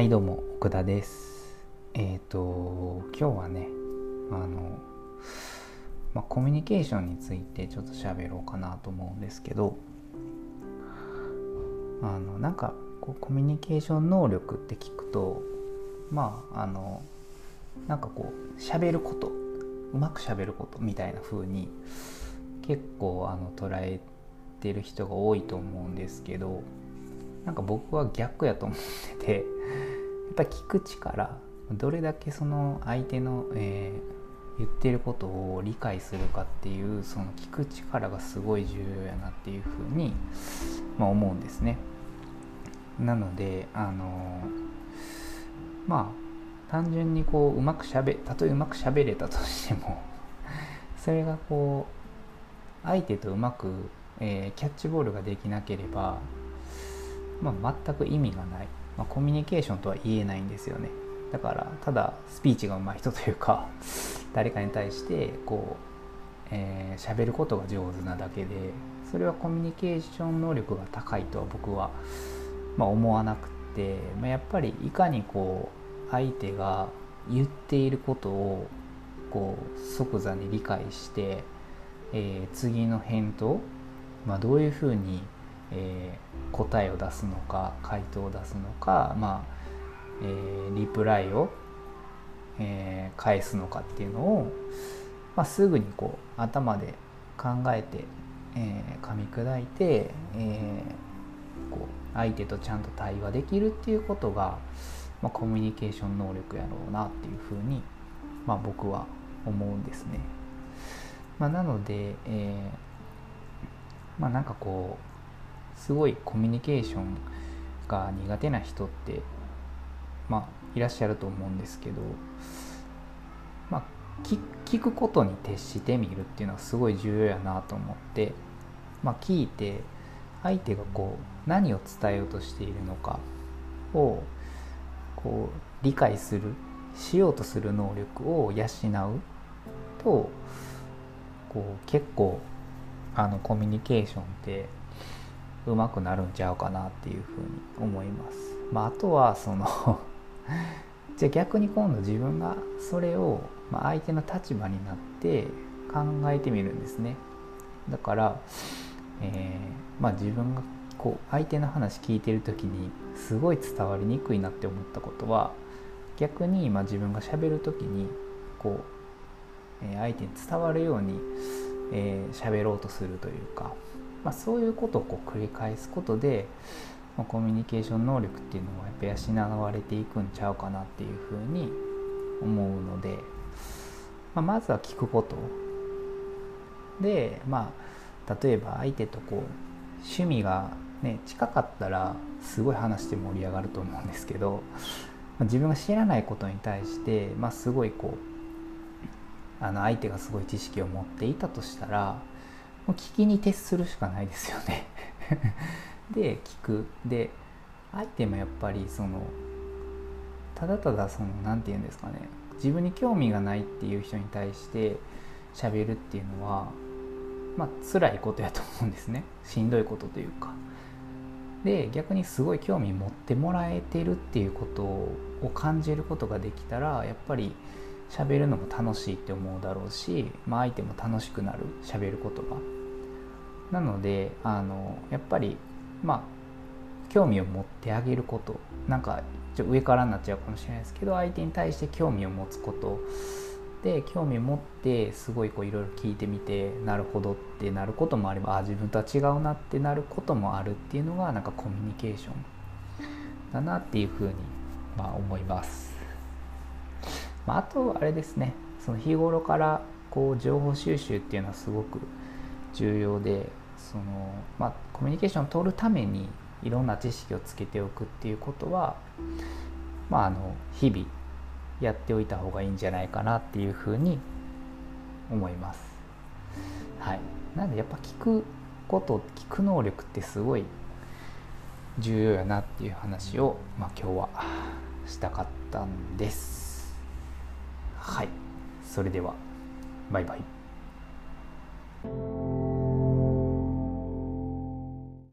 はいどうも奥田です。えっ、ー、と今日はねあの、まあ、コミュニケーションについてちょっと喋ろうかなと思うんですけどあのなんかこうコミュニケーション能力って聞くとまああのなんかこう喋ることうまく喋ることみたいな風に結構あの捉えてる人が多いと思うんですけどなんか僕は逆やと思っててっぱ聞く力どれだけその相手の、えー、言ってることを理解するかっていうその聞く力がすごい重要やなっていうふうに、まあ、思うんですね。なのであのまあ単純にこううまくしゃべたとえうまくしゃべれたとしても それがこう相手とうまく、えー、キャッチボールができなければまあ、全く意味がない、まあ、コミュニケーションとは言えないんですよね。だからただスピーチが上手い人というか 誰かに対してこう喋、えー、ることが上手なだけでそれはコミュニケーション能力が高いとは僕は、まあ、思わなくて、まあ、やっぱりいかにこう相手が言っていることをこう即座に理解して、えー、次の返答、まあ、どういうふうにえー、答えを出すのか回答を出すのか、まあえー、リプライを、えー、返すのかっていうのを、まあ、すぐにこう頭で考えて、えー、噛み砕いて、えー、こう相手とちゃんと対話できるっていうことが、まあ、コミュニケーション能力やろうなっていうふうに、まあ、僕は思うんですね。まあ、なので、えー、まあなんかこうすごいコミュニケーションが苦手な人ってまあいらっしゃると思うんですけどまあ聞くことに徹してみるっていうのはすごい重要やなと思ってまあ聞いて相手がこう何を伝えようとしているのかをこう理解するしようとする能力を養うとこう結構あのコミュニケーションってうまくなるんちゃうかなっていうふうに思います。まあ、あとはその じゃあ逆に今度自分がそれを、ま相手の立場になって考えてみるんですね。だから、えー、まあ、自分がこう相手の話聞いてる時にすごい伝わりにくいなって思ったことは逆にま自分がしゃべる時にこう、えー、相手に伝わるように喋、えー、ろうとするというかまあ、そういうことをこう繰り返すことで、まあ、コミュニケーション能力っていうのはやっぱ養われていくんちゃうかなっていうふうに思うので、まあ、まずは聞くことでまあ例えば相手とこう趣味がね近かったらすごい話して盛り上がると思うんですけど、まあ、自分が知らないことに対して、まあ、すごいこうあの相手がすごい知識を持っていたとしたらもう聞きに徹するしかないですよね。で聞く。で相手もやっぱりそのただただその何て言うんですかね。自分に興味がないっていう人に対して喋るっていうのはまあ辛いことやと思うんですね。しんどいことというか。で逆にすごい興味持ってもらえてるっていうことを感じることができたらやっぱり喋るのも楽しいって思うだろうし、まあ、相手も楽しくなる喋ることが。なのであのやっぱりまあ興味を持ってあげること。なんかちょ上からになっちゃうかもしれないですけど相手に対して興味を持つこと。で興味を持ってすごいこういろいろ聞いてみてなるほどってなることもあればあ自分とは違うなってなることもあるっていうのがなんかコミュニケーションだなっていうふうにまあ思います。まあ、あとあれですねその日頃からこう情報収集っていうのはすごく重要でその、まあ、コミュニケーションを取るためにいろんな知識をつけておくっていうことは、まあ、あの日々やっておいた方がいいんじゃないかなっていうふうに思います。はい、なのでやっぱ聞くこと聞く能力ってすごい重要やなっていう話を、まあ、今日はしたかったんです。はい。それではバイバイ。